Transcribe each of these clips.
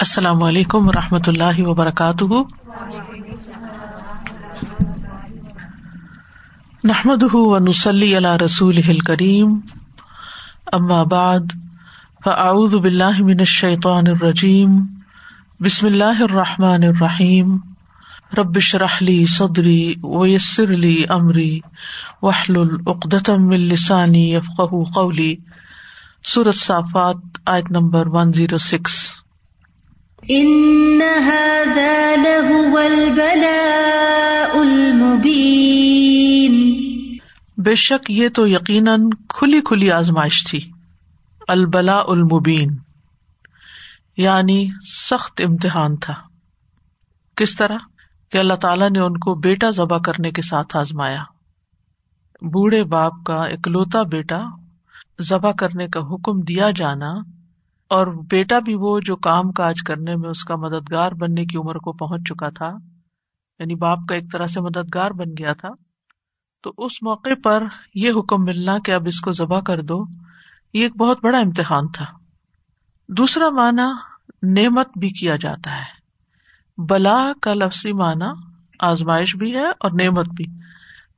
السلام علیکم و رحمۃ اللہ وبرکاتہ۔ نحمد ونسلی علی رسول کریم اما بعد، فاعوذ باللہ من الشیطان الرجیم۔ بسم اللہ الرحمٰن الرحیم۔ ربش رحلی صدری ویسر علی عمری وحل العقدم السانی یفق قولی۔ سورت صافات، آیت نمبر ون زیرو سکس بے شک یہ تو یقیناً کھلی کھلی آزمائش تھی۔ البلا المبین یعنی سخت امتحان تھا۔ کس طرح؟ کہ اللہ تعالیٰ نے ان کو بیٹا ذبح کرنے کے ساتھ آزمایا۔ بوڑھے باپ کا اکلوتا بیٹا ذبح کرنے کا حکم دیا جانا اور بیٹا بھی وہ جو کام کاج کرنے میں اس کا مددگار بننے کی عمر کو پہنچ چکا تھا یعنی باپ کا ایک طرح سے مددگار بن گیا تھا۔ تو اس موقع پر یہ حکم ملنا کہ اب اس کو ذبح کر دو، یہ ایک بہت بڑا امتحان تھا۔ دوسرا معنی نعمت بھی کیا جاتا ہے۔ بلا کا لفظی معنی آزمائش بھی ہے اور نعمت بھی۔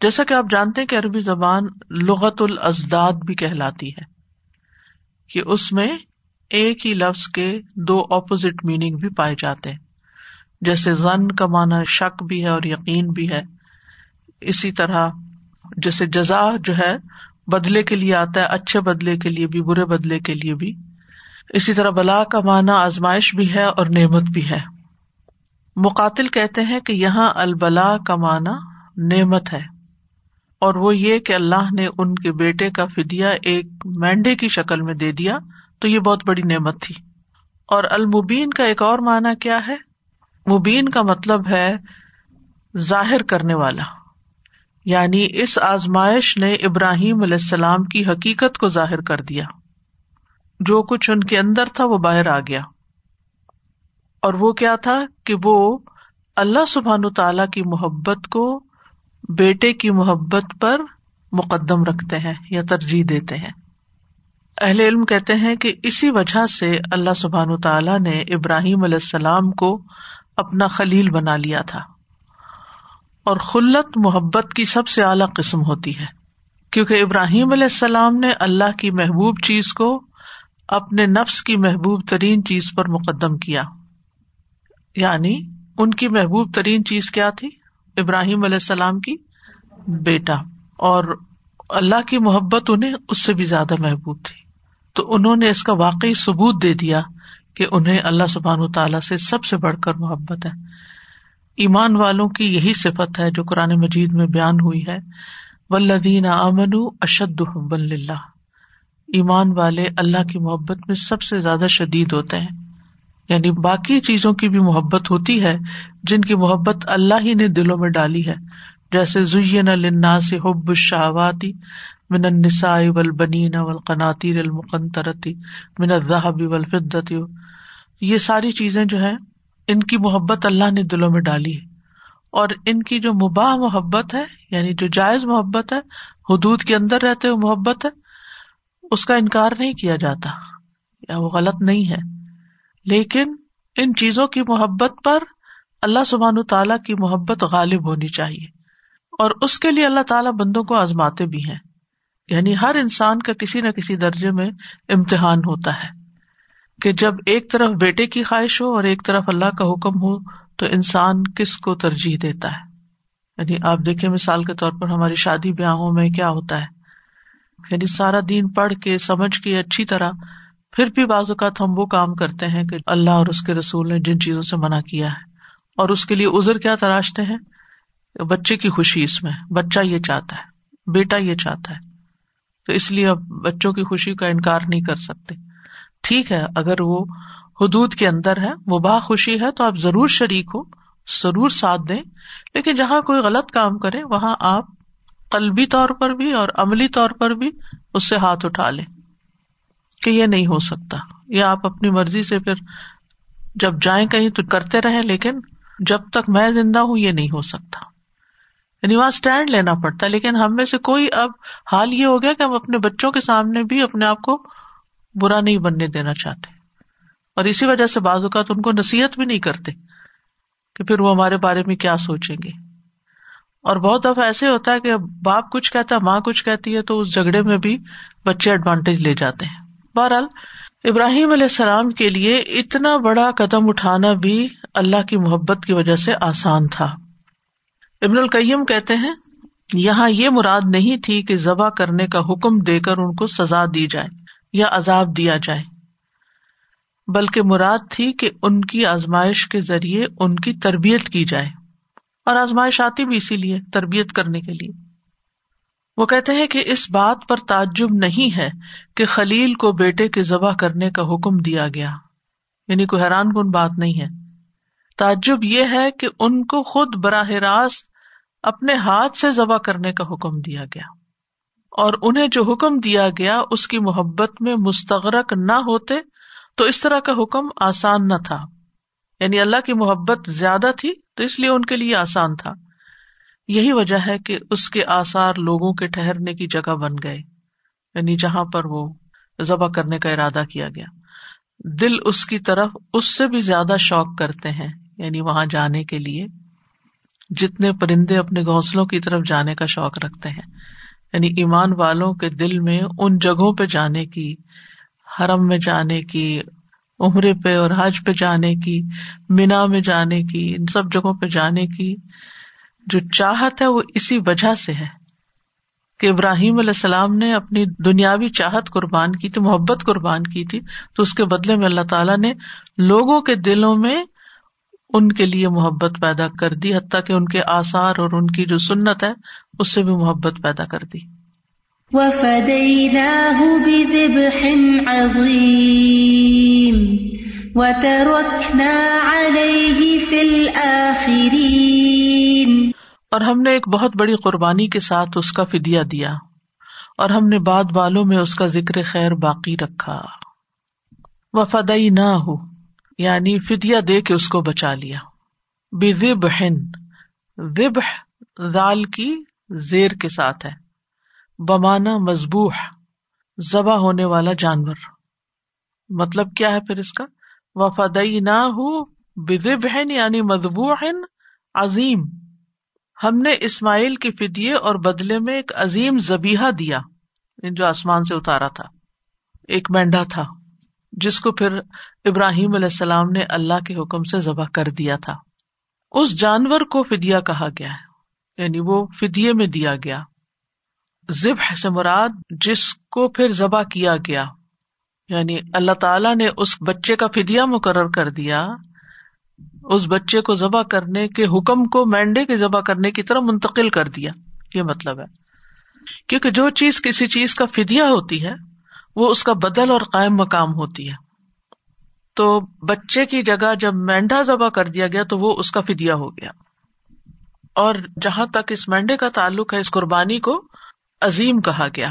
جیسا کہ آپ جانتے ہیں کہ عربی زبان لغت الازداد بھی کہلاتی ہے کہ اس میں ایک ہی لفظ کے دو اپوزٹ میننگ بھی پائے جاتے ہیں۔ جیسے زن کا معنی شک بھی ہے اور یقین بھی ہے۔ اسی طرح جیسے جزا جو ہے بدلے کے لیے آتا ہے، اچھے بدلے کے لیے بھی، برے بدلے کے لیے بھی۔ اسی طرح بلا کا معنی آزمائش بھی ہے اور نعمت بھی ہے۔ مقاتل کہتے ہیں کہ یہاں البلا کا معنی نعمت ہے۔ اور وہ یہ کہ اللہ نے ان کے بیٹے کا فدیا ایک مینڈے کی شکل میں دے دیا تو یہ بہت بڑی نعمت تھی۔ اور المبین کا ایک اور معنی کیا ہے؟ مبین کا مطلب ہے ظاہر کرنے والا۔ یعنی اس آزمائش نے ابراہیم علیہ السلام کی حقیقت کو ظاہر کر دیا۔ جو کچھ ان کے اندر تھا وہ باہر آ گیا۔ اور وہ کیا تھا کہ وہ اللہ سبحان تعالی کی محبت کو بیٹے کی محبت پر مقدم رکھتے ہیں یا ترجیح دیتے ہیں۔ اہل علم کہتے ہیں کہ اسی وجہ سے اللہ سبحان تعالیٰ نے ابراہیم علیہ السلام کو اپنا خلیل بنا لیا تھا۔ اور خلت محبت کی سب سے اعلی قسم ہوتی ہے۔ کیونکہ ابراہیم علیہ السلام نے اللہ کی محبوب چیز کو اپنے نفس کی محبوب ترین چیز پر مقدم کیا۔ یعنی ان کی محبوب ترین چیز کیا تھی؟ ابراہیم علیہ السلام کی بیٹا۔ اور اللہ کی محبت انہیں اس سے بھی زیادہ محبوب تھی۔ تو انہوں نے اس کا واقعی ثبوت دے دیا کہ انہیں اللہ سبحان تعالیٰ سے سب سے بڑھ کر محبت ہے۔ ایمان والوں کی یہی صفت ہے جو قرآن مجید میں بیان ہوئی ہے۔ ولدین امن اشد اللہ ایمان والے اللہ کی محبت میں سب سے زیادہ شدید ہوتے ہیں۔ یعنی باقی چیزوں کی بھی محبت ہوتی ہے، جن کی محبت اللہ ہی نے دلوں میں ڈالی ہے۔ جیسے زین النا سے حب الشہواتی من النساء والبنین والقناطیر المقنطرتی من الذهب والفضة یہ ساری چیزیں جو ہیں، ان کی محبت اللہ نے دلوں میں ڈالی ہے۔ اور ان کی جو مباح محبت ہے یعنی جو جائز محبت ہے، حدود کے اندر رہتے ہوئے محبت ہے، اس کا انکار نہیں کیا جاتا۔ یا وہ غلط نہیں ہے۔ لیکن ان چیزوں کی محبت پر اللہ سبحان تعالیٰ کی محبت غالب ہونی چاہیے۔ اور اس کے لیے اللہ تعالیٰ بندوں کو آزماتے بھی ہیں۔ یعنی ہر انسان کا کسی نہ کسی درجے میں امتحان ہوتا ہے کہ جب ایک طرف بیٹے کی خواہش ہو اور ایک طرف اللہ کا حکم ہو تو انسان کس کو ترجیح دیتا ہے؟ یعنی آپ دیکھیں مثال کے طور پر ہماری شادی بیاہوں میں کیا ہوتا ہے؟ یعنی سارا دین پڑھ کے، سمجھ کے، اچھی طرح پھر بھی بعض اوقات ہم وہ کام کرتے ہیں کہ اللہ اور اس کے رسول نے جن چیزوں سے منع کیا ہے۔ اور اس کے لیے ازر کیا تراشتے ہیں؟ بچے کی خوشی اس میں، بچہ یہ چاہتا ہے، بیٹا یہ چاہتا ہے۔ تو اس لیے اب بچوں کی خوشی کا انکار نہیں کر سکتے۔ ٹھیک ہے، اگر وہ حدود کے اندر ہے وہ خوشی ہے، تو آپ ضرور شریک ہو، ضرور ساتھ دیں۔ لیکن جہاں کوئی غلط کام کرے، وہاں آپ قلبی طور پر بھی اور عملی طور پر بھی اس سے ہاتھ اٹھا لیں کہ یہ نہیں ہو سکتا۔ یہ آپ اپنی مرضی سے پھر جب جائیں کہیں تو کرتے رہے لیکن جب تک میں زندہ ہوں، یہ نہیں ہو سکتا۔ یعنی وہاں اسٹینڈ لینا پڑتا ہے، لیکن ہم میں سے کوئی اب حال یہ ہو گیا کہ ہم اپنے بچوں کے سامنے بھی اپنے آپ کو برا نہیں بننے دینا چاہتے۔ اور اسی وجہ سے بعض اوقات ان کو نصیحت بھی نہیں کرتے کہ پھر وہ ہمارے بارے میں کیا سوچیں گے۔ اور بہت دفعہ ایسے ہوتا ہے کہ باپ کچھ کہتا ہے، ماں کچھ کہتی ہے تو اس جھگڑے میں بھی بچے ایڈوانٹیج لے جاتے ہیں۔ بہرحال، ابراہیم علیہ السلام کے لیے اتنا بڑا قدم اٹھانا بھی اللہ کی محبت کی وجہ سے آسان تھا۔ ابن القیم کہتے ہیں، یہاں یہ مراد نہیں تھی کہ ذبح کرنے کا حکم دے کر ان کو سزا دی جائے یا عذاب دیا جائے، بلکہ مراد تھی کہ ان کی آزمائش کے ذریعے ان کی تربیت کی جائے اور آزمائش آتی بھی اسی لیے، تربیت کرنے کے لیے۔ وہ کہتے ہیں کہ اس بات پر تعجب نہیں ہے کہ خلیل کو بیٹے کے ذبح کرنے کا حکم دیا گیا۔ یعنی کوئی حیران کن بات نہیں ہے۔ تعجب یہ ہے کہ ان کو خود براہ راست اپنے ہاتھ سے ذبح کرنے کا حکم دیا گیا اور انہیں جو حکم دیا گیا اس کی محبت میں مستغرک نہ ہوتے تو اس طرح کا حکم آسان نہ تھا۔ یعنی اللہ کی محبت زیادہ تھی تو اس لیے ان کے لیے آسان تھا۔ یہی وجہ ہے کہ اس کے آسار لوگوں کے ٹہرنے کی جگہ بن گئے یعنی جہاں پر وہ ذبح کرنے کا ارادہ کیا گیا۔ دل اس کی طرف اس سے بھی زیادہ شوق کرتے ہیں یعنی وہاں جانے کے لیے۔ جتنے پرندے اپنے گھونسلوں کی طرف جانے کا شوق رکھتے ہیں۔ یعنی ایمان والوں کے دل میں ان جگہوں پہ جانے کی، حرم میں جانے کی، عمرے پہ اور حج پہ جانے کی، مینا میں جانے کی، ان سب جگہوں پہ جانے کی جو چاہت ہے وہ اسی وجہ سے ہے کہ ابراہیم علیہ السلام نے اپنی دنیاوی چاہت قربان کی تھی، محبت قربان کی تھی۔ تو اس کے بدلے میں اللہ تعالیٰ نے لوگوں کے دلوں میں ان کے لیے محبت پیدا کر دی حتیٰ کہ ان کے آثار اور ان کی جو سنت ہے اس سے بھی محبت پیدا کر دی۔ اور ہم نے ایک بہت بڑی قربانی کے ساتھ اس کا فدیا دیا اور ہم نے بعد والوں میں اس کا ذکر خیر باقی رکھا۔ وفدئی نہ ہو یعنی فدیا دے کے اس کو بچا لیا۔ دال کی زیر کے ساتھ ہے۔ بمانا مضبوح ذبح ہونے والا جانور۔ مطلب کیا ہے پھر اس کا؟ وفدئی نہ ہو بہن یعنی مضبوح عظیم۔ ہم نے اسماعیل کی فدیے اور بدلے میں ایک عظیم زبیحہ دیا۔ جو آسمان سے اتارا تھا۔ ایک مینڈا تھا۔ جس کو پھر ابراہیم علیہ السلام نے اللہ کے حکم سے ذبح کر دیا تھا۔ اس جانور کو فدیا کہا گیا ہے یعنی وہ فدیے میں دیا گیا۔ ذبح سے مراد جس کو پھر ذبح کیا گیا یعنی اللہ تعالی نے اس بچے کا فدیا مقرر کر دیا۔ اس بچے کو ذبح کرنے کے حکم کو مینڈے کے ذبح کرنے کی طرح منتقل کر دیا، یہ مطلب ہے۔ کیونکہ جو چیز کسی چیز کا فدیا ہوتی ہے وہ اس کا بدل اور قائم مقام ہوتی ہے۔ تو بچے کی جگہ جب مینڈا ذبح کر دیا گیا تو وہ اس کا فدیا ہو گیا۔ اور جہاں تک اس مینڈے کا تعلق ہے، اس قربانی کو عظیم کہا گیا۔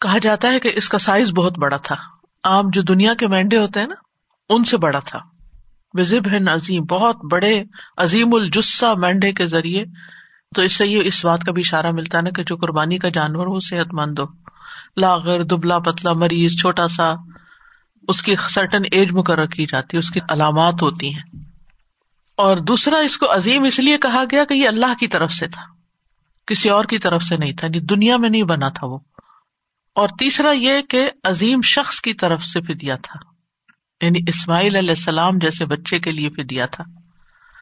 کہا جاتا ہے کہ اس کا سائز بہت بڑا تھا۔ عام جو دنیا کے مینڈے ہوتے ہیں نا، ان سے بڑا تھا۔ وزب ہے عظیم، بہت بڑے عظیم الجسا مینڈے کے ذریعے۔ تو اس سے یہ اس بات کا بھی اشارہ ملتا ہے نا کہ جو قربانی کا جانور ہو، صحت مند ہو۔ لاغر دبلا پتلا مریض چھوٹا سا، اس کی سرٹن ایج مقرر کی جاتی ہے، اس کی علامات ہوتی ہیں۔ اور دوسرا، اس کو عظیم اس لیے کہا گیا کہ یہ اللہ کی طرف سے تھا، کسی اور کی طرف سے نہیں تھا یعنی دنیا میں نہیں بنا تھا وہ۔ اور تیسرا یہ کہ عظیم شخص کی طرف سے فدیا تھا یعنی اسماعیل علیہ السلام جیسے بچے کے لیے فدیا تھا۔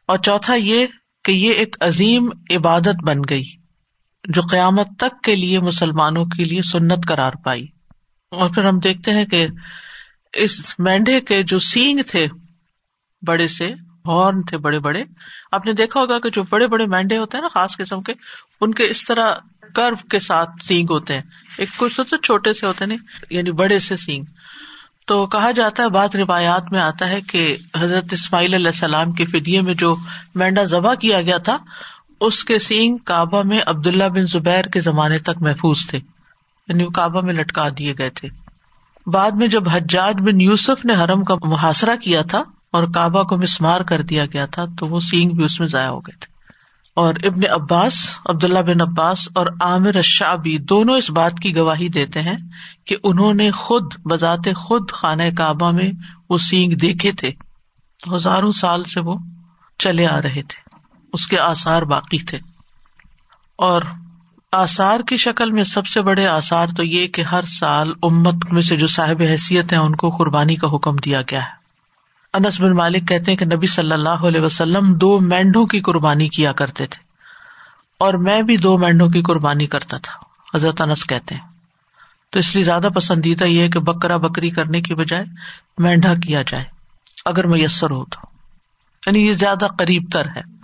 اور چوتھا یہ کہ یہ ایک عظیم عبادت بن گئی۔ جو قیامت تک کے لیے مسلمانوں کے لیے سنت قرار پائی۔ اور پھر ہم دیکھتے ہیں کہ اس مینڈے کے جو سینگ تھے، بڑے سے، ہارن تھے، بڑے بڑے۔ آپ نے دیکھا ہوگا کہ جو بڑے بڑے مینڈے ہوتے ہیں نا، خاص قسم کے، ان کے اس طرح کرو کے ساتھ سینگ ہوتے ہیں۔ ایک کچھ ہوتے چھوٹے سے ہوتے نہیں یعنی بڑے سے سینگ۔ تو کہا جاتا ہے، بعض روایات میں آتا ہے کہ حضرت اسماعیل علیہ السلام کے فدیے میں جو مینڈا ذبح کیا گیا تھا اس کے سینگ کعبہ میں عبداللہ بن زبیر کے زمانے تک محفوظ تھے یعنی وہ کعبہ میں لٹکا دیے گئے تھے۔ بعد میں جب حجاج بن یوسف نے حرم کا محاصرہ کیا تھا اور کعبہ کو مسمار کر دیا گیا تھا، تو وہ سینگ بھی اس میں ضائع ہو گئے تھے۔ اور ابن عباس، عبداللہ بن عباس اور عامر الشعبی دونوں اس بات کی گواہی دیتے ہیں کہ انہوں نے خود، بذات خود خانہ کعبہ میں وہ سینگ دیکھے تھے۔ ہزاروں سال سے وہ چلے آ رہے تھے۔ اس کے آسار باقی تھے۔ اور آسار کی شکل میں سب سے بڑے آسار تو یہ کہ ہر سال امت میں سے جو صاحب حیثیت ہیں، ان کو قربانی کا حکم دیا گیا ہے۔ انس بن مالک کہتے ہیں کہ نبی صلی اللہ علیہ وسلم دو مینڈوں کی قربانی کیا کرتے تھے۔ اور میں بھی دو مینڈوں کی قربانی کرتا تھا، حضرت انس کہتے ہیں۔ تو اس لیے زیادہ پسندیدہ یہ ہے کہ بکرا بکری کرنے کی بجائے مینڈا کیا جائے، اگر میسر ہو تو۔ یعنی یہ زیادہ قریب تر ہے۔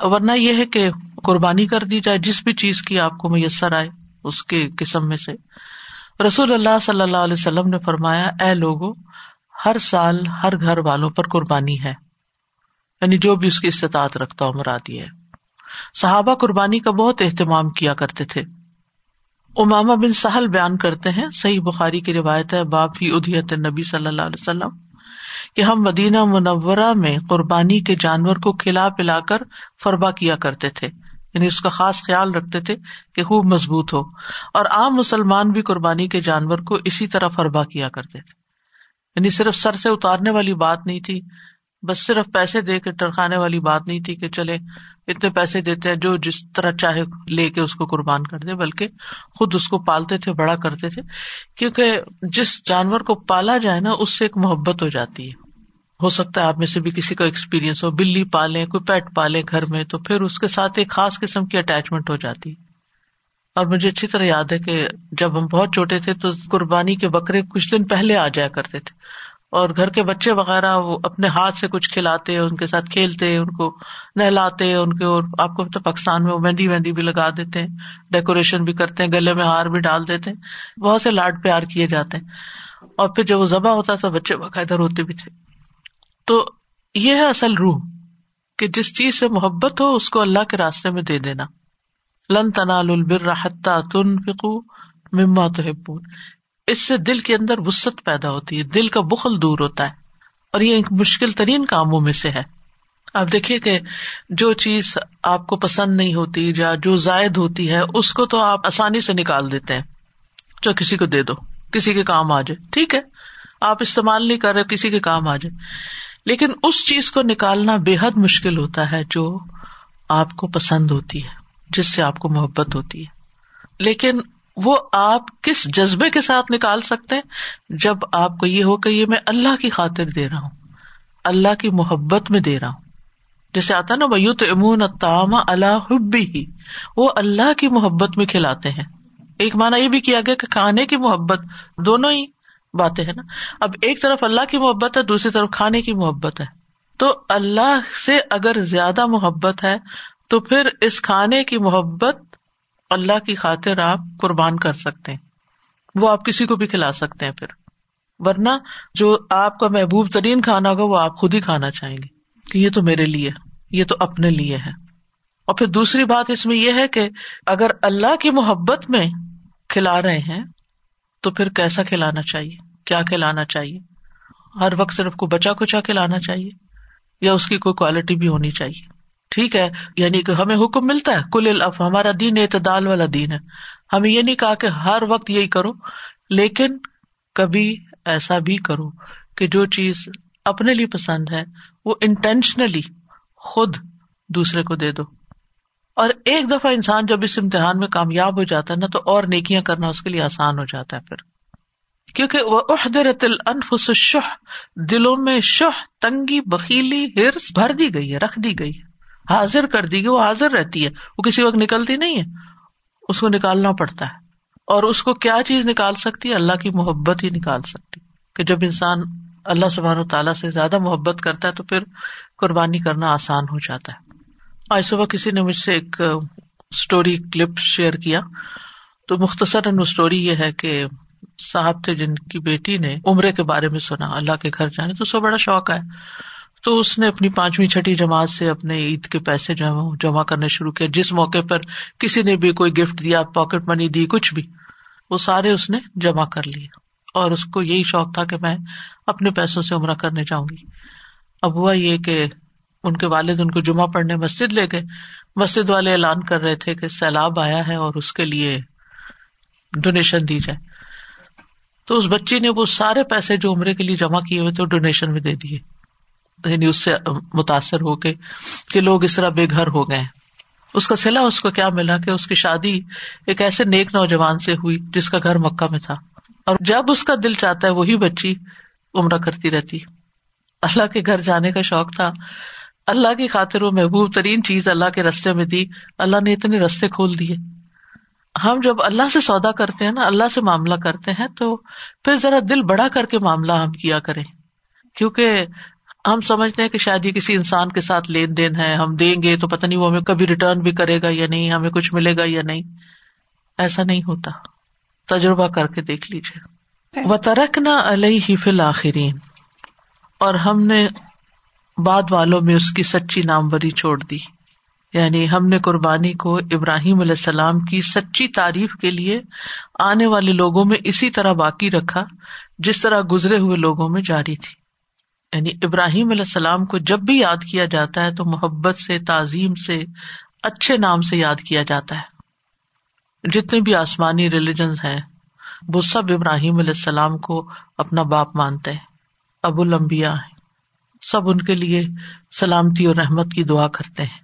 ورنہ یہ ہے کہ قربانی کر دی جائے، جس بھی چیز کی آپ کو میسر آئے اس کے قسم میں سے۔ رسول اللہ صلی اللہ علیہ وسلم نے فرمایا، اے لوگو، ہر سال ہر گھر والوں پر قربانی ہے۔ یعنی جو بھی اس کی استطاعت رکھتا ہو، مرادی ہے۔ صحابہ قربانی کا بہت اہتمام کیا کرتے تھے۔ اماما بن سہل بیان کرتے ہیں، صحیح بخاری کی روایت ہے باپ ہی ادیت نبی صلی اللہ علیہ وسلم۔ کہ ہم مدینہ منورہ میں قربانی کے جانور کو کھلا پلا کر فربا کیا کرتے تھے۔ یعنی اس کا خاص خیال رکھتے تھے کہ خوب مضبوط ہو۔ اور عام مسلمان بھی قربانی کے جانور کو اسی طرح فربا کیا کرتے تھے۔ یعنی صرف سر سے اتارنے والی بات نہیں تھی۔ بس صرف پیسے دے کے ٹرکانے والی بات نہیں تھی کہ چلے اتنے پیسے دیتے ہیں، جو جس طرح چاہے لے کے اس کو قربان کر دے بلکہ خود اس کو پالتے تھے، بڑا کرتے تھے۔ کیونکہ جس جانور کو پالا جائے نا، اس سے ایک محبت ہو جاتی ہے۔ ہو سکتا ہے آپ میں سے بھی کسی کا ایکسپیرئنس ہو، بلی پالے کوئی پیٹ پالے گھر میں، تو پھر اس کے ساتھ ایک خاص قسم کی اٹیچمنٹ ہو جاتی۔ اور مجھے اچھی طرح یاد ہے کہ جب ہم بہت چھوٹے تھے تو قربانی کے بکرے کچھ دن پہلے آ جایا کرتے تھے۔ اور گھر کے بچے وغیرہ وہ اپنے ہاتھ سے کچھ کھلاتے، ان کے ساتھ کھیلتے، ان کو نہلاتے، ان کے اور آپ کو تو پاکستان میں وہ مہندی وہندی بھی لگا دیتے ہیں ڈیکوریشن بھی کرتے ہیں گلے میں ہار بھی ڈال دیتے ہیں بہت سے لاڈ پیار کیے جاتے۔ ہیں اور پھر جب وہ ذبح ہوتا تھا بچے باقاعدہ روتے بھی تھے۔ تو یہ ہے اصل روح کہ جس چیز سے محبت ہو اس کو اللہ کے راستے میں دے دینا۔ لن تنال البر تن فکو مما تو اس سے دل کے اندر وسط پیدا ہوتی ہے، دل کا بخل دور ہوتا ہے، اور یہ ایک مشکل ترین کاموں میں سے ہے۔ آپ دیکھیے کہ جو چیز آپ کو پسند نہیں ہوتی یا جو زائد ہوتی ہے، اس کو تو آپ آسانی سے نکال دیتے ہیں۔ جو کسی کو دے دو، کسی کے کام آ جائے۔ ٹھیک ہے، آپ استعمال نہیں کر رہے، کسی کے کام آ جائے۔ لیکن اس چیز کو نکالنا بے حد مشکل ہوتا ہے جو آپ کو پسند ہوتی ہے، جس سے آپ کو محبت ہوتی ہے۔ لیکن وہ آپ کس جذبے کے ساتھ نکال سکتے ہیں؟ جب آپ کو یہ ہو کہ یہ میں اللہ کی خاطر دے رہا ہوں، اللہ کی محبت میں دے رہا ہوں۔ جیسے آتا نا ویوت امون تام اللہ حبی ہی وہ اللہ کی محبت میں کھلاتے ہیں۔ ایک مانا یہ بھی کیا گیا کہ کھانے کی محبت، دونوں ہی باتیں ہیں نا۔ اب ایک طرف اللہ کی محبت ہے، دوسری طرف کھانے کی محبت ہے۔ تو اللہ سے اگر زیادہ محبت ہے، تو پھر اس کھانے کی محبت اللہ کی خاطر آپ قربان کر سکتے ہیں۔ وہ آپ کسی کو بھی کھلا سکتے ہیں پھر۔ ورنہ جو آپ کا محبوب ترین کھانا ہوگا وہ آپ خود ہی کھانا چاہیں گے کہ یہ تو میرے لیے یہ تو اپنے لیے ہے۔ اور پھر دوسری بات اس میں یہ ہے کہ اگر اللہ کی محبت میں کھلا رہے ہیں تو پھر کیسا کھلانا چاہیے؟ کیا کھلانا چاہیے؟ ہر وقت صرف کو بچا کچا کھلانا چاہیے یا اس کی کوئی کوالٹی بھی ہونی چاہیے؟ ٹھیک ہے؟ یعنی کہ ہمیں حکم ملتا ہے کل الف ہمارا دین اعتدال والا دین ہے۔ ہمیں یہ نہیں کہا کہ ہر وقت یہی کرو، لیکن کبھی ایسا بھی کرو کہ جو چیز اپنے لیے پسند ہے، وہ انٹینشنلی خود دوسرے کو دے دو۔ اور ایک دفعہ انسان جب اس امتحان میں کامیاب ہو جاتا ہے نا، تو اور نیکیاں کرنا اس کے لیے آسان ہو جاتا ہے پھر۔ کیونکہ وہ عہدرت الفس شہ دلوں میں شہ تنگی بکیلی ہرس بھر دی گئی ہے، رکھ دی گئی ہے۔ حاضر کر دی گئی وہ حاضر رہتی ہے۔ وہ کسی وقت نکلتی نہیں ہے۔ اس کو نکالنا پڑتا ہے۔ اور اس کو کیا چیز نکال سکتی ہے؟ اللہ کی محبت ہی نکال سکتی۔ کہ جب انسان اللہ سبحان و تعالیٰ سے زیادہ محبت کرتا ہے تو پھر قربانی کرنا آسان ہو جاتا ہے۔ آج صبح کسی نے مجھ سے ایک اسٹوری کلپ شیئر کیا۔ تو مختصر اسٹوری یہ ہے کہ صاحب تھے جن کی بیٹی نے عمرے کے بارے میں سنا، اللہ کے گھر جانے، تو اس کو بڑا شوق ہے تو اس نے اپنی پانچویں چھٹی جماعت سے اپنے عید کے پیسے جو ہے جمع کرنے شروع کیا جس موقع پر کسی نے بھی کوئی گفٹ دیا پاکٹ منی دی، کچھ بھی، وہ سارے اس نے جمع کر لیے۔ اور اس کو یہی شوق تھا کہ میں اپنے پیسوں سے عمرہ کرنے جاؤں گی۔ اب ہوا یہ کہ ان کے والد ان کو جمعہ پڑھنے مسجد لے گئے۔ مسجد والے اعلان کر رہے تھے کہ سیلاب آیا ہے اور اس کے لیے ڈونیشن دی جائے۔ تو اس بچی نے وہ سارے پیسے جو عمرے کے لیے جمع کیے ہوئے تھے ڈونیشن میں دے دیے۔ یعنی اس سے متاثر ہو کے کہ لوگ اس طرح بے گھر ہو گئے۔ اس کا سلا اس کو کیا ملا کہ اس کی شادی ایک ایسے نیک نوجوان سے ہوئی جس کا گھر مکہ میں تھا۔ اور جب اس کا دل چاہتا ہے، وہی بچی عمرہ کرتی رہتی۔ اللہ کے گھر جانے کا شوق تھا۔ اللہ کی خاطر وہ محبوب ترین چیز اللہ کے رستے میں دی۔ اللہ نے اتنے رستے کھول دیے۔ ہم جب اللہ سے سودا کرتے ہیں نا، اللہ سے معاملہ کرتے ہیں تو پھر ذرا دل بڑا کر کے معاملہ ہم کیا کریں۔ کیونکہ ہم سمجھتے ہیں کہ شاید یہ کسی انسان کے ساتھ لین دین ہے، ہم دیں گے تو پتہ نہیں وہ ہمیں کبھی ریٹرن بھی کرے گا یا نہیں، ہمیں کچھ ملے گا یا نہیں۔ ایسا نہیں ہوتا۔ تجربہ کر کے دیکھ لیجیے و ترک نہ علیہ فل آخرین اور ہم نے بعد والوں میں اس کی سچی ناموری چھوڑ دی۔ یعنی ہم نے قربانی کو ابراہیم علیہ السلام کی سچی تعریف کے لیے آنے والے لوگوں میں اسی طرح باقی رکھا، جس طرح گزرے ہوئے لوگوں میں جاری تھی۔ یعنی ابراہیم علیہ السلام کو جب بھی یاد کیا جاتا ہے تو محبت سے، تعظیم سے، اچھے نام سے یاد کیا جاتا ہے۔ جتنے بھی آسمانی ریلیجنس ہیں، وہ سب ابراہیم علیہ السلام کو اپنا باپ مانتے ہیں۔ ابو المبیا ہیں۔ سب ان کے لیے سلامتی اور رحمت کی دعا کرتے ہیں۔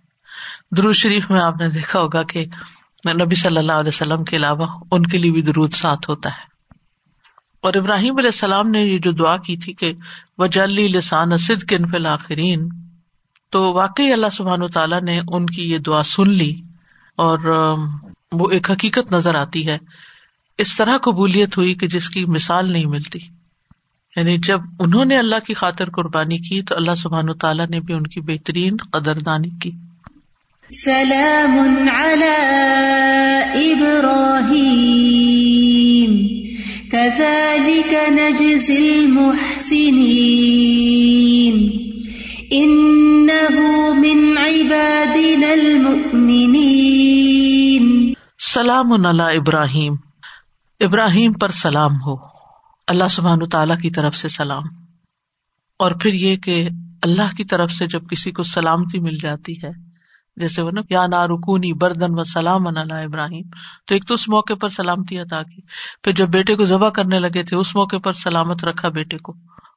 درود شریف میں آپ نے دیکھا ہوگا کہ نبی صلی اللہ علیہ وسلم کے علاوہ ان کے لیے بھی درود ساتھ ہوتا ہے۔ اور ابراہیم علیہ السلام نے یہ جو دعا کی تھی کہ وہ جلی لسان صد کے انفل آخرین تو واقعی اللہ سبحان و تعالیٰ نے ان کی یہ دعا سن لی اور وہ ایک حقیقت نظر آتی ہے، اس طرح قبولیت ہوئی کہ جس کی مثال نہیں ملتی۔ یعنی جب انہوں نے اللہ کی خاطر قربانی کی تو اللہ سبحان و تعالیٰ نے بھی ان کی بہترین قدر دانی کی۔ سلام سلام ابراہیم. ابراہیم پر سلام ہو. اللہ سبحان تعالیٰ کی طرف سے سلام. اور پھر یہ کہ اللہ کی طرف سے جب کسی کو سلامتی مل جاتی ہے جیسے وہ نا یا نا رکونی بردن و سلام اللہ ابراہیم۔ تو ایک تو اس موقع پر سلامتی عطا کی۔ پھر جب بیٹے کو ذبح کرنے لگے تھے، اس موقع پر سلامت رکھا بیٹے کو۔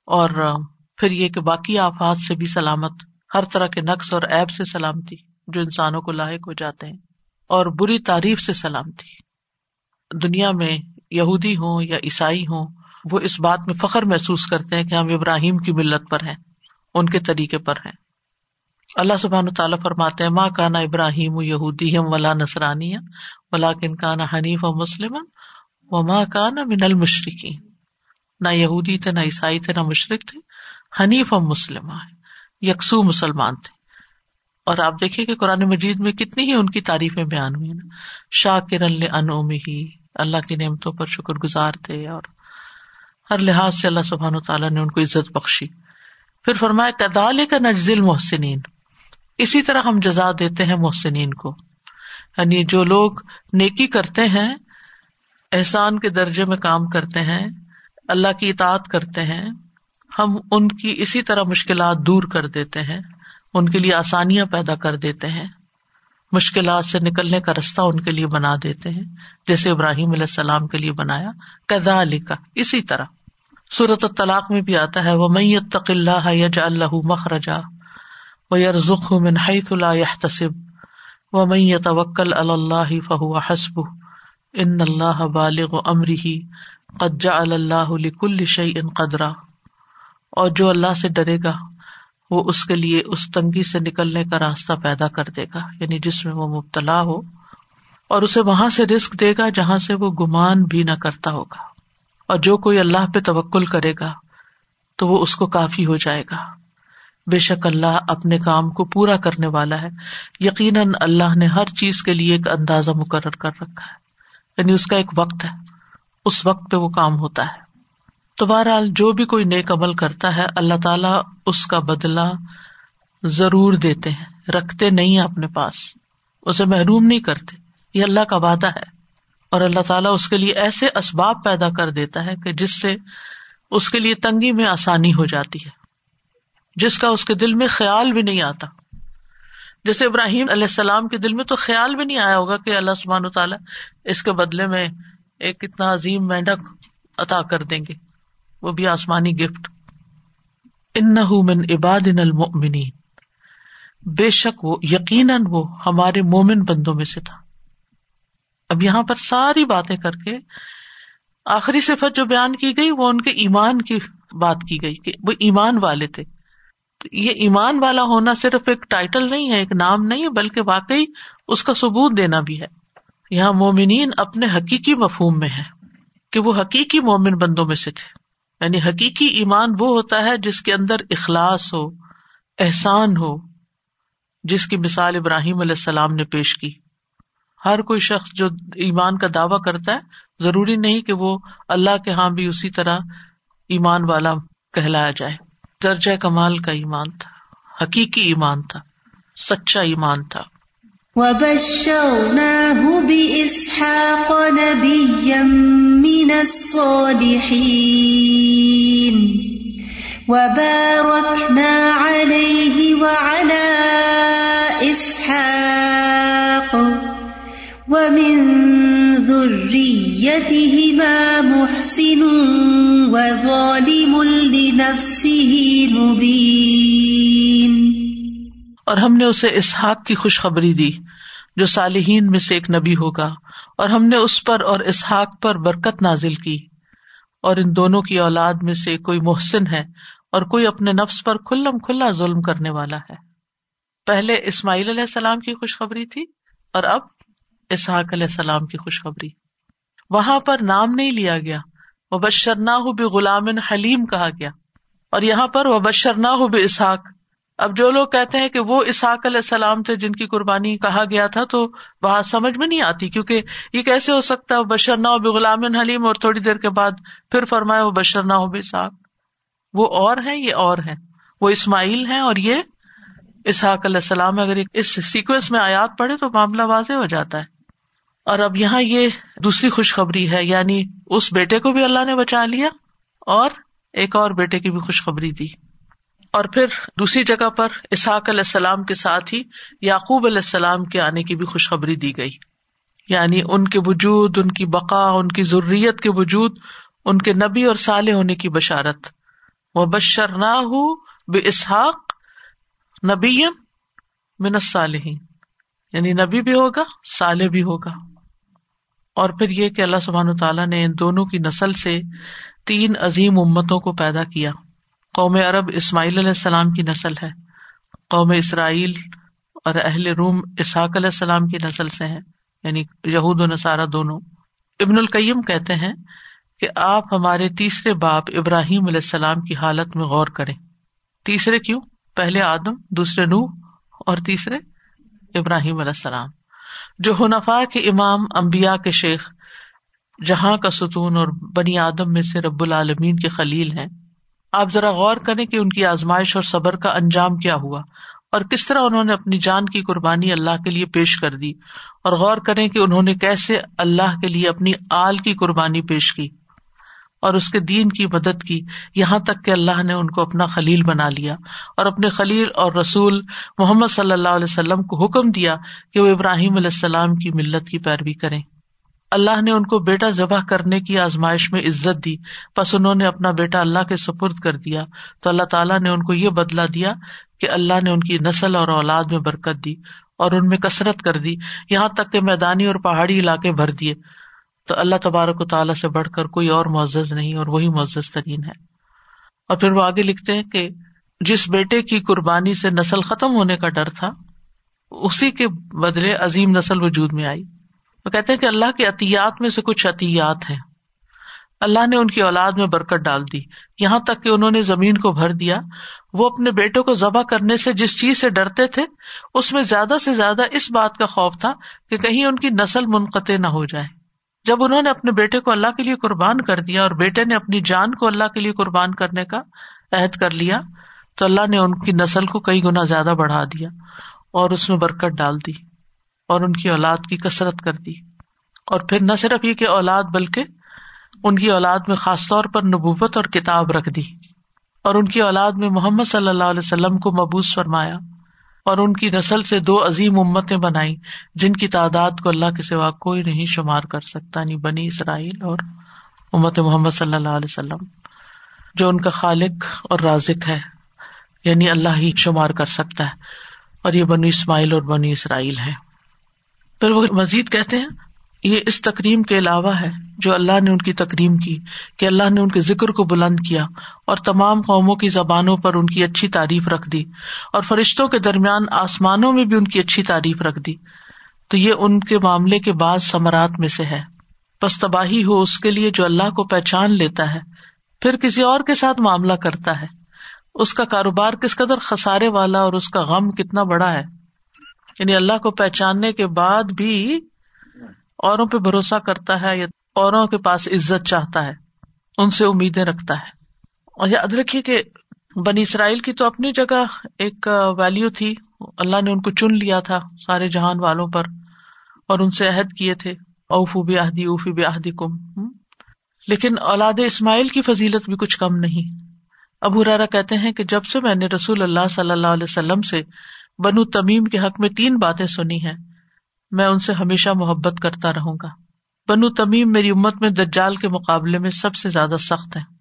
اور پھر یہ کہ باقی آفات سے بھی سلامت، ہر طرح کے نقص اور ایب سے سلامتی جو انسانوں کو لاحق ہو جاتے ہیں۔ اور بری تعریف سے سلامتی۔ دنیا میں یہودی ہوں یا عیسائی ہوں، وہ اس بات میں فخر محسوس کرتے ہیں کہ ہم ابراہیم کی ملت پر ہیں، ان کے طریقے پر ہیں۔ اللہ سبحان تعالیٰ فرماتے ہیں ماں کانا ابراہیم یہودی ہم ولا نسرانی ولا کن کانا حنیف و مسلم و ماں کانا من المشرقی نہ یہودی تھے، نہ عیسائی تھے، نہ مشرق تھے حنیف و مسلم یکسو مسلمان تھے۔ اور آپ دیکھیے کہ قرآن مجید میں کتنی ہی ان کی تعریفیں بیان ہوئی نا۔ شاہ کرن انوم ہی اللہ کی نعمتوں پر شکر گزار تھے اور ہر لحاظ سے اللہ سبحان تعالیٰ نے ان کو عزت بخشی۔ پھر فرمائے کدال کا نجزل محسنین اسی طرح ہم جزا دیتے ہیں محسنین کو۔ یعنی جو لوگ نیکی کرتے ہیں، احسان کے درجے میں کام کرتے ہیں، اللہ کی اطاعت کرتے ہیں، ہم ان کی اسی طرح مشکلات دور کر دیتے ہیں، ان کے لیے آسانیاں پیدا کر دیتے ہیں، مشکلات سے نکلنے کا رستہ ان کے لیے بنا دیتے ہیں، جیسے ابراہیم علیہ السلام کے لیے بنایا۔ کدا علی کا اسی طرح۔ صورت طلاق میں بھی آتا ہے وہ میت تق اللہ یج اللہ مخرجا۔ و یرزخ من حیث لا يحتسب و من يتوکل علی اللہ فهو حسب ان اللہ بالغ امره قد جعل اللہ لكل شيء قدرا۔ اور جو اللہ سے ڈرے گا، وہ اس کے لیے اس تنگی سے نکلنے کا راستہ پیدا کر دے گا یعنی جس میں وہ مبتلا ہو۔ اور اسے وہاں سے رسک دے گا جہاں سے وہ گمان بھی نہ کرتا ہوگا۔ اور جو کوئی اللہ پہ توکل کرے گا، تو وہ اس کو کافی ہو جائے گا۔ بے شک اللہ اپنے کام کو پورا کرنے والا ہے۔ یقیناً اللہ نے ہر چیز کے لیے ایک اندازہ مقرر کر رکھا ہے۔ یعنی اس کا ایک وقت ہے۔ اس وقت پہ وہ کام ہوتا ہے۔ تو بہرحال جو بھی کوئی نیک عمل کرتا ہے، اللہ تعالیٰ اس کا بدلا ضرور دیتے ہیں۔ رکھتے نہیں اپنے پاس۔ اسے محروم نہیں کرتے۔ یہ اللہ کا وعدہ ہے۔ اور اللہ تعالیٰ اس کے لیے ایسے اسباب پیدا کر دیتا ہے کہ جس سے اس کے لیے تنگی میں آسانی ہو جاتی ہے۔ جس کا اس کے دل میں خیال بھی نہیں آتا۔ جیسے ابراہیم علیہ السلام کے دل میں تو خیال بھی نہیں آیا ہوگا کہ اللہ سبحان و تعالیٰ اس کے بدلے میں ایک اتنا عظیم مینڈک عطا کر دیں گے۔ وہ بھی آسمانی گفٹ۔ ان من عباد المؤمنین۔ بے شک وہ یقیناً وہ ہمارے مومن بندوں میں سے تھا۔ اب یہاں پر ساری باتیں کر کے آخری صفت جو بیان کی گئی وہ ان کے ایمان کی بات کی گئی کہ وہ ایمان والے تھے۔ یہ ایمان والا ہونا صرف ایک ٹائٹل نہیں ہے، ایک نام نہیں ہے، بلکہ واقعی اس کا ثبوت دینا بھی ہے۔ یہاں مومنین اپنے حقیقی مفہوم میں ہے کہ وہ حقیقی مومن بندوں میں سے تھے۔ یعنی حقیقی ایمان وہ ہوتا ہے جس کے اندر اخلاص ہو، احسان ہو، جس کی مثال ابراہیم علیہ السلام نے پیش کی۔ ہر کوئی شخص جو ایمان کا دعوی کرتا ہے، ضروری نہیں کہ وہ اللہ کے ہاں بھی اسی طرح ایمان والا کہلایا جائے۔ درجۂ کمال کا ایمان تھا، حقیقی ایمان تھا، سچا ایمان تھا۔ وباركنا عليه وعلى إسحاق ومن ذريتهما محسن وظالم لنفسه مبين۔ اور ہم نے اسے اسحاق کی خوشخبری دی، جو صالحین میں سے ایک نبی ہوگا۔ اور ہم نے اس پر اور اسحاق پر برکت نازل کی۔ اور ان دونوں کی اولاد میں سے کوئی محسن ہے اور کوئی اپنے نفس پر کھلم کھلا ظلم کرنے والا ہے۔ پہلے اسماعیل علیہ السلام کی خوشخبری تھی اور اب اسحاق علیہ السلام کی خوشخبری۔ وہاں پر نام نہیں لیا گیا۔ وہ بشرنا ہو بھی غلام حلیم کہا گیا۔ اور یہاں پر وہ بشرنا ہو بھی اسحاق اب جو لوگ کہتے ہیں کہ وہ اسحاق علیہ السلام تھے جن کی قربانی کہا گیا تھا تو وہاں سمجھ میں نہیں آتی کیونکہ یہ کیسے ہو سکتا ہے بشرنا ہو بھی غلام حلیم اور تھوڑی دیر کے بعد پھر فرمایا وہ بشرنا ہو بھی اسحاق وہ اور ہے یہ اور ہے وہ اسماعیل ہے اور یہ اسحاق علیہ السلام اگر اس سیکوینس میں آیات پڑھے تو معاملہ واضح ہو جاتا ہے۔ اور اب یہاں یہ دوسری خوشخبری ہے یعنی اس بیٹے کو بھی اللہ نے بچا لیا اور ایک اور بیٹے کی بھی خوشخبری دی اور پھر دوسری جگہ پر اسحاق علیہ السلام کے ساتھ ہی یعقوب علیہ السلام کے آنے کی بھی خوشخبری دی گئی۔ یعنی ان کے وجود، ان کی بقا، ان کی ضروریت کے وجود، ان کے نبی اور سالے ہونے کی بشارت۔ وہ بشر نہ ہو بے اسحاق نبی من صالحین یعنی نبی بھی ہوگا سالے بھی ہوگا۔ اور پھر یہ کہ اللہ سبحان تعالیٰ نے ان دونوں کی نسل سے تین عظیم امتوں کو پیدا کیا۔ قوم عرب اسماعیل علیہ السلام کی نسل ہے۔ قوم اسرائیل اور اہل روم اسحاق علیہ السلام کی نسل سے ہے یعنی یہود و نصارہ دونوں۔ ابن القیم کہتے ہیں کہ آپ ہمارے تیسرے باپ ابراہیم علیہ السلام کی حالت میں غور کریں۔ تیسرے کیوں؟ پہلے آدم، دوسرے نو اور تیسرے ابراہیم علیہ السلام۔ جو ہنفا کے امام امبیا کے شیخ جہاں کا ستون اور بنی آدم میں سے رب العالمین کے خلیل ہیں۔ آپ ذرا غور کریں کہ ان کی آزمائش اور صبر کا انجام کیا ہوا اور کس طرح انہوں نے اپنی جان کی قربانی اللہ کے لیے پیش کر دی اور غور کریں کہ انہوں نے کیسے اللہ کے لیے اپنی آل کی قربانی پیش کی اور اس کے دین کی مدد کی۔ یہاں تک کہ اللہ نے ان کو اپنا خلیل بنا لیا اور اپنے خلیل اور رسول محمد صلی اللہ علیہ وسلم کو حکم دیا کہ وہ ابراہیم علیہ السلام کی ملت کی پیروی کریں۔ اللہ نے ان کو بیٹا ذبح کرنے کی آزمائش میں عزت دی بس انہوں نے اپنا بیٹا اللہ کے سپرد کر دیا۔ تو اللہ تعالیٰ نے ان کو یہ بدلا دیا کہ اللہ نے ان کی نسل اور اولاد میں برکت دی اور ان میں کثرت کر دی، یہاں تک کہ میدانی اور پہاڑی علاقے بھر دیے۔ تو اللہ تبارک و تعالیٰ سے بڑھ کر کوئی اور معزز نہیں اور وہی معزز ترین ہے۔ اور پھر وہ آگے لکھتے ہیں کہ جس بیٹے کی قربانی سے نسل ختم ہونے کا ڈر تھا، اسی کے بدلے عظیم نسل وجود میں آئی۔ وہ کہتے ہیں کہ اللہ کے عطیات میں سے کچھ عطیات ہیں۔ اللہ نے ان کی اولاد میں برکت ڈال دی۔ یہاں تک کہ انہوں نے زمین کو بھر دیا۔ وہ اپنے بیٹے کو ذبح کرنے سے جس چیز سے ڈرتے تھے، اس میں زیادہ سے زیادہ اس بات کا خوف تھا کہ کہیں ان کی نسل منقطع نہ ہو جائے۔ جب انہوں نے اپنے بیٹے کو اللہ کے لیے قربان کر دیا اور بیٹے نے اپنی جان کو اللہ کے لیے قربان کرنے کا عہد کر لیا، تو اللہ نے ان کی نسل کو کئی گنا زیادہ بڑھا دیا اور اس میں برکت ڈال دی۔ اور ان کی اولاد کی کثرت کر دی۔ اور پھر نہ صرف یہ کہ اولاد بلکہ ان کی اولاد میں خاص طور پر نبوت اور کتاب رکھ دی۔ اور ان کی اولاد میں محمد صلی اللہ علیہ وسلم کو مبوس فرمایا۔ اور ان کی نسل سے دو عظیم امتیں بنائی جن کی تعداد کو اللہ کے سوا کوئی نہیں شمار کر سکتا یعنی بنی اسرائیل اور امت محمد صلی اللہ علیہ وسلم۔ جو ان کا خالق اور رازق ہے یعنی اللہ ہی شمار کر سکتا ہے۔ اور یہ بنی اسماعیل اور بنی اسرائیل ہے پھر وہ مزید کہتے ہیں، یہ اس تکریم کے علاوہ ہے جو اللہ نے ان کی تکریم کی، کہ اللہ نے ان کے ذکر کو بلند کیا اور تمام قوموں کی زبانوں پر ان کی اچھی تعریف رکھ دی اور فرشتوں کے درمیان آسمانوں میں بھی ان کی اچھی تعریف رکھ دی۔ تو یہ ان کے معاملے کے بعض ثمرات میں سے ہے۔ بس تباہی ہو اس کے لیے جو اللہ کو پہچان لیتا ہے، پھر کسی اور کے ساتھ معاملہ کرتا ہے۔ اس کا کاروبار کس قدر خسارے والا اور اس کا غم کتنا بڑا ہے۔ یعنی اللہ کو پہچاننے کے بعد بھی اوروں پہ بھروسہ کرتا ہے یا اوروں کے پاس عزت چاہتا ہے، ان سے امیدیں رکھتا ہے۔ اور یاد رکھیے کہ بنی اسرائیل کی تو اپنی جگہ ایک ویلو تھی، اللہ نے ان کو چن لیا تھا سارے جہان والوں پر اور ان سے عہد کیے تھے۔ اوفو بھی آہدی اوفی بھی آہدی کم لیکن اولاد اسماعیل کی فضیلت بھی کچھ کم نہیں۔ ابو رارا کہتے ہیں کہ جب سے میں نے رسول اللہ صلی اللہ علیہ وسلم سے بنو تمیم کے حق میں تین باتیں سنی ہیں۔ میں ان سے ہمیشہ محبت کرتا رہوں گا۔ بنو تمیم میری امت میں دجال کے مقابلے میں سب سے زیادہ سخت ہے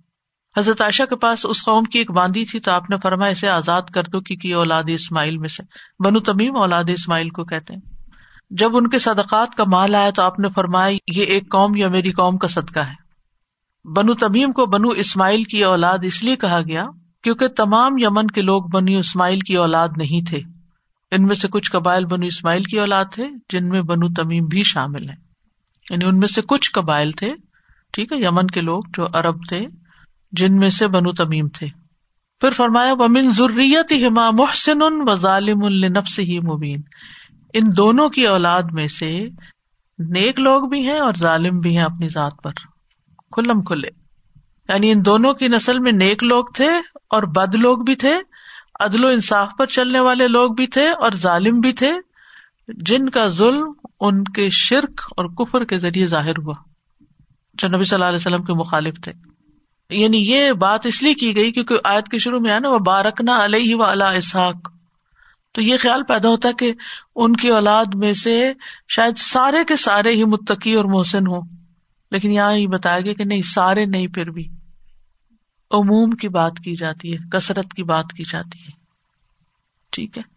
حضرت عائشہ کے پاس اس قوم کی ایک باندھی تھی تو آپ نے فرمایا، اسے آزاد کر دو کیونکہ اولاد اسماعیل میں سے۔ بنو تمیم اولاد اسماعیل کو کہتے ہیں۔ جب ان کے صدقات کا مال آیا تو آپ نے فرمایا، یہ ایک قوم یا میری قوم کا صدقہ ہے۔ بنو تمیم کو بنو اسماعیل کی اولاد اس لیے کہا گیا کیونکہ تمام یمن کے لوگ بنو اسماعیل کی اولاد نہیں تھے۔ ان میں سے کچھ قبائل بنو اسماعیل کی اولاد تھے، جن میں بنو تمیم بھی شامل ہیں۔ یعنی ان میں سے کچھ قبائل تھے، ٹھیک ہے، یمن کے لوگ جو ارب تھے، جن میں سے بنو تمیم تھے۔ پھر فرمایا، ومن ضروریت ہما محسن و ظالم النفس ہی مبین ان دونوں کی اولاد میں سے نیک لوگ بھی ہیں اور ظالم بھی ہیں اپنی ذات پر۔ کھلم کھلے۔ یعنی ان دونوں کی نسل میں نیک لوگ تھے اور بد لوگ بھی تھے عدل و انصاف پر چلنے والے لوگ بھی تھے اور ظالم بھی تھے۔ جن کا ظلم ان کے شرک اور کفر کے ذریعے ظاہر ہوا۔ جو نبی صلی اللہ علیہ وسلم کے مخالف تھے۔ یعنی یہ بات اس لیے کی گئی کیونکہ آیت کے شروع میں آنا وہ بارکنا علیہ و اللہ اسحاق۔ تو یہ خیال پیدا ہوتا کہ ان کی اولاد میں سے شاید سارے کے سارے ہی متقی اور محسن ہوں۔ لیکن یہاں یہ بتایا گیا کہ نہیں، سارے نہیں، پھر بھی۔ عموم کی بات کی جاتی ہے، کثرت کی بات کی جاتی ہے۔ ٹھیک ہے۔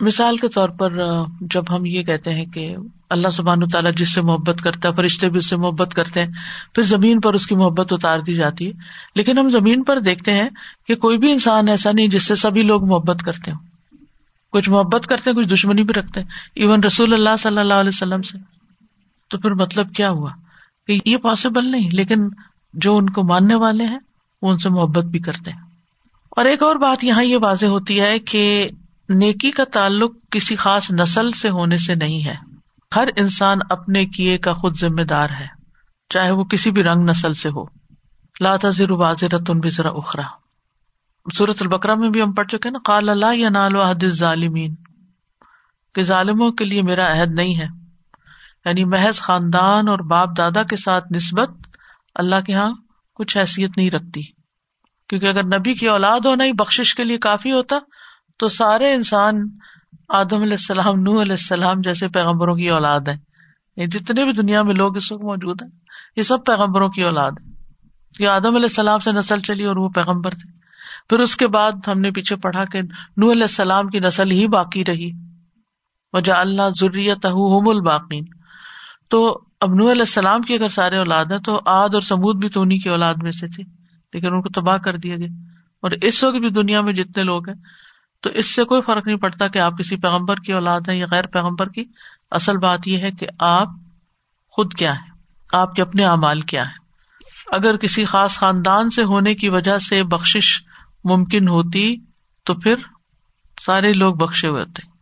مثال کے طور پر جب ہم یہ کہتے ہیں کہ اللہ سبحان تعالیٰ جس سے محبت کرتا ہے، فرشتے بھی اس سے محبت کرتے ہیں، پھر زمین پر اس کی محبت اتار دی جاتی ہے۔ لیکن ہم زمین پر دیکھتے ہیں کہ کوئی بھی انسان ایسا نہیں جس سے سبھی لوگ محبت کرتے ہوں۔ کچھ محبت کرتے ہیں، کچھ دشمنی بھی رکھتے ہیں۔ ایون رسول اللہ صلی اللہ علیہ وسلم سے۔ تو پھر مطلب کیا ہوا؟ کہ یہ پاسبل نہیں، لیکن جو ان کو ماننے والے ہیں وہ ان سے محبت بھی کرتے ہیں۔ اور ایک اور بات یہاں یہ واضح ہوتی ہے کہ نیکی کا تعلق کسی خاص نسل سے ہونے سے نہیں ہے۔ ہر انسان اپنے کیے کا خود ذمہ دار ہے، چاہے وہ کسی بھی رنگ نسل سے ہو۔ لاتذر واضح رتن بھی ذرا اخرا۔ سورت البکرا میں بھی ہم پڑھ چکے نا، قال اللہ یا نال عہد ظالمین کہ ظالموں کے لیے میرا عہد نہیں ہے۔ یعنی محض خاندان اور باپ دادا کے ساتھ نسبت اللہ کے یہاں کچھ حیثیت نہیں رکھتی۔ کیونکہ اگر نبی کی اولاد ہونا ہی بخش کے لیے کافی ہوتا، تو سارے انسان آدم علیہ السلام نو علیہ السلام جیسے پیغمبروں کی اولاد ہے جتنے بھی دنیا میں لوگ اس وقت موجود ہیں، یہ سب پیغمبروں کی اولاد ہے یہ آدم علیہ السلام سے نسل چلی اور وہ پیغمبر تھے۔ پھر اس کے بعد ہم نے پیچھے پڑھا کہ نو علیہ السلام کی نسل ہی باقی رہی۔ وجہ اللہ ضروریت الباقین تو اب نو علیہ السلام کی اگر سارے اولاد ہیں تو آد اور سمود بھی تو انہیں کی اولاد میں سے تھی لیکن ان کو تباہ کر دیا گیا۔ اور اس وقت بھی دنیا میں جتنے لوگ ہیں، تو اس سے کوئی فرق نہیں پڑتا کہ آپ کسی پیغمبر کی اولاد ہیں یا غیر پیغمبر کی۔ اصل بات یہ ہے کہ آپ خود کیا ہے آپ کے اپنے اعمال کیا ہے اگر کسی خاص خاندان سے ہونے کی وجہ سے بخش ممکن ہوتی تو پھر سارے لوگ بخشے ہوئے ہوتے۔